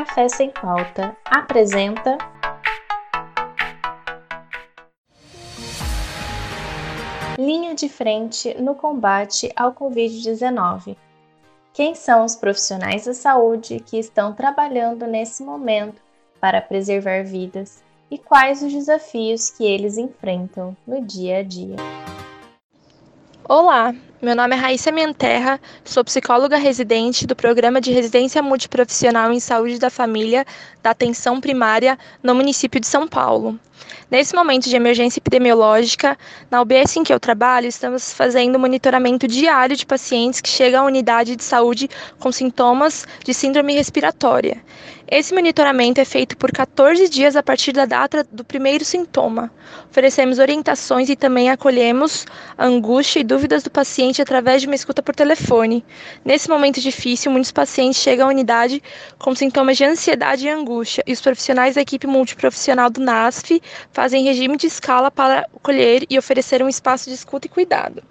Café Sem Pauta apresenta. Linha de frente no combate ao Covid-19. Quem são os profissionais da saúde que estão trabalhando nesse momento para preservar vidas e quais os desafios que eles enfrentam no dia a dia? Olá, meu nome é Raíssa Menterra, sou psicóloga residente do Programa de Residência Multiprofissional em Saúde da Família da Atenção Primária no município de São Paulo. Nesse momento de emergência epidemiológica, na UBS em que eu trabalho, estamos fazendo monitoramento diário de pacientes que chegam à unidade de saúde com sintomas de síndrome respiratória. Esse monitoramento é feito por 14 dias a partir da data do primeiro sintoma. Oferecemos orientações e também acolhemos a angústia e dúvidas do paciente através de uma escuta por telefone. Nesse momento difícil, muitos pacientes chegam à unidade com sintomas de ansiedade e angústia, e os profissionais da equipe multiprofissional do NASF fazem regime de escala para acolher e oferecer um espaço de escuta e cuidado.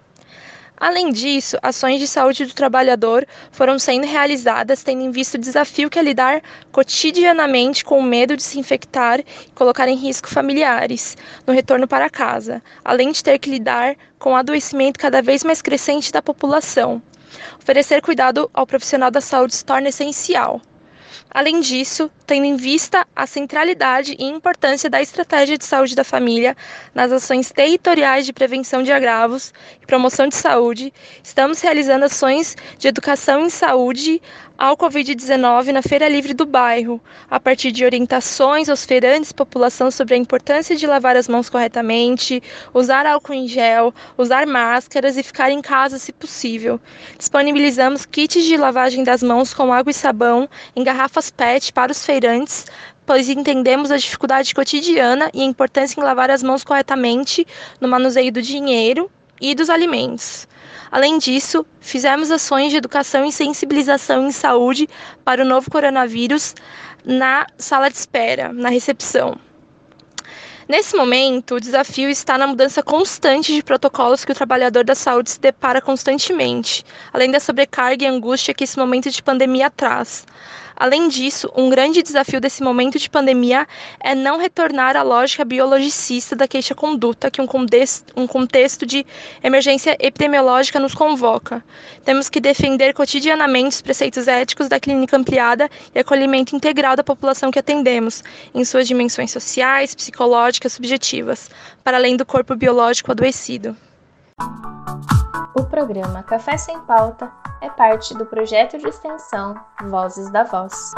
Além disso, ações de saúde do trabalhador foram sendo realizadas tendo em vista o desafio que é lidar cotidianamente com o medo de se infectar e colocar em risco familiares no retorno para casa, além de ter que lidar com o adoecimento cada vez mais crescente da população. Oferecer cuidado ao profissional da saúde se torna essencial. Além disso, tendo em vista a centralidade e importância da estratégia de saúde da família nas ações territoriais de prevenção de agravos e promoção de saúde, estamos realizando ações de educação em saúde ao Covid-19 na Feira Livre do bairro, a partir de orientações aos feirantes população sobre a importância de lavar as mãos corretamente, usar álcool em gel, usar máscaras e ficar em casa se possível. Disponibilizamos kits de lavagem das mãos com água e sabão em garrafas PET para os feirantes pois entendemos a dificuldade cotidiana e a importância em lavar as mãos corretamente no manuseio do dinheiro e dos alimentos. Além disso, fizemos ações de educação e sensibilização em saúde para o novo coronavírus na sala de espera, na recepção. Nesse momento, o desafio está na mudança constante de protocolos que o trabalhador da saúde se depara constantemente, além da sobrecarga e angústia que esse momento de pandemia traz. Além disso, um grande desafio desse momento de pandemia é não retornar à lógica biologicista da queixa-conduta que um um contexto de emergência epidemiológica nos convoca. Temos que defender cotidianamente os preceitos éticos da clínica ampliada e acolhimento integral da população que atendemos, em suas dimensões sociais, psicológicas, subjetivas, para além do corpo biológico adoecido. O programa Café Sem Pauta é parte do projeto de extensão Vozes da Voz.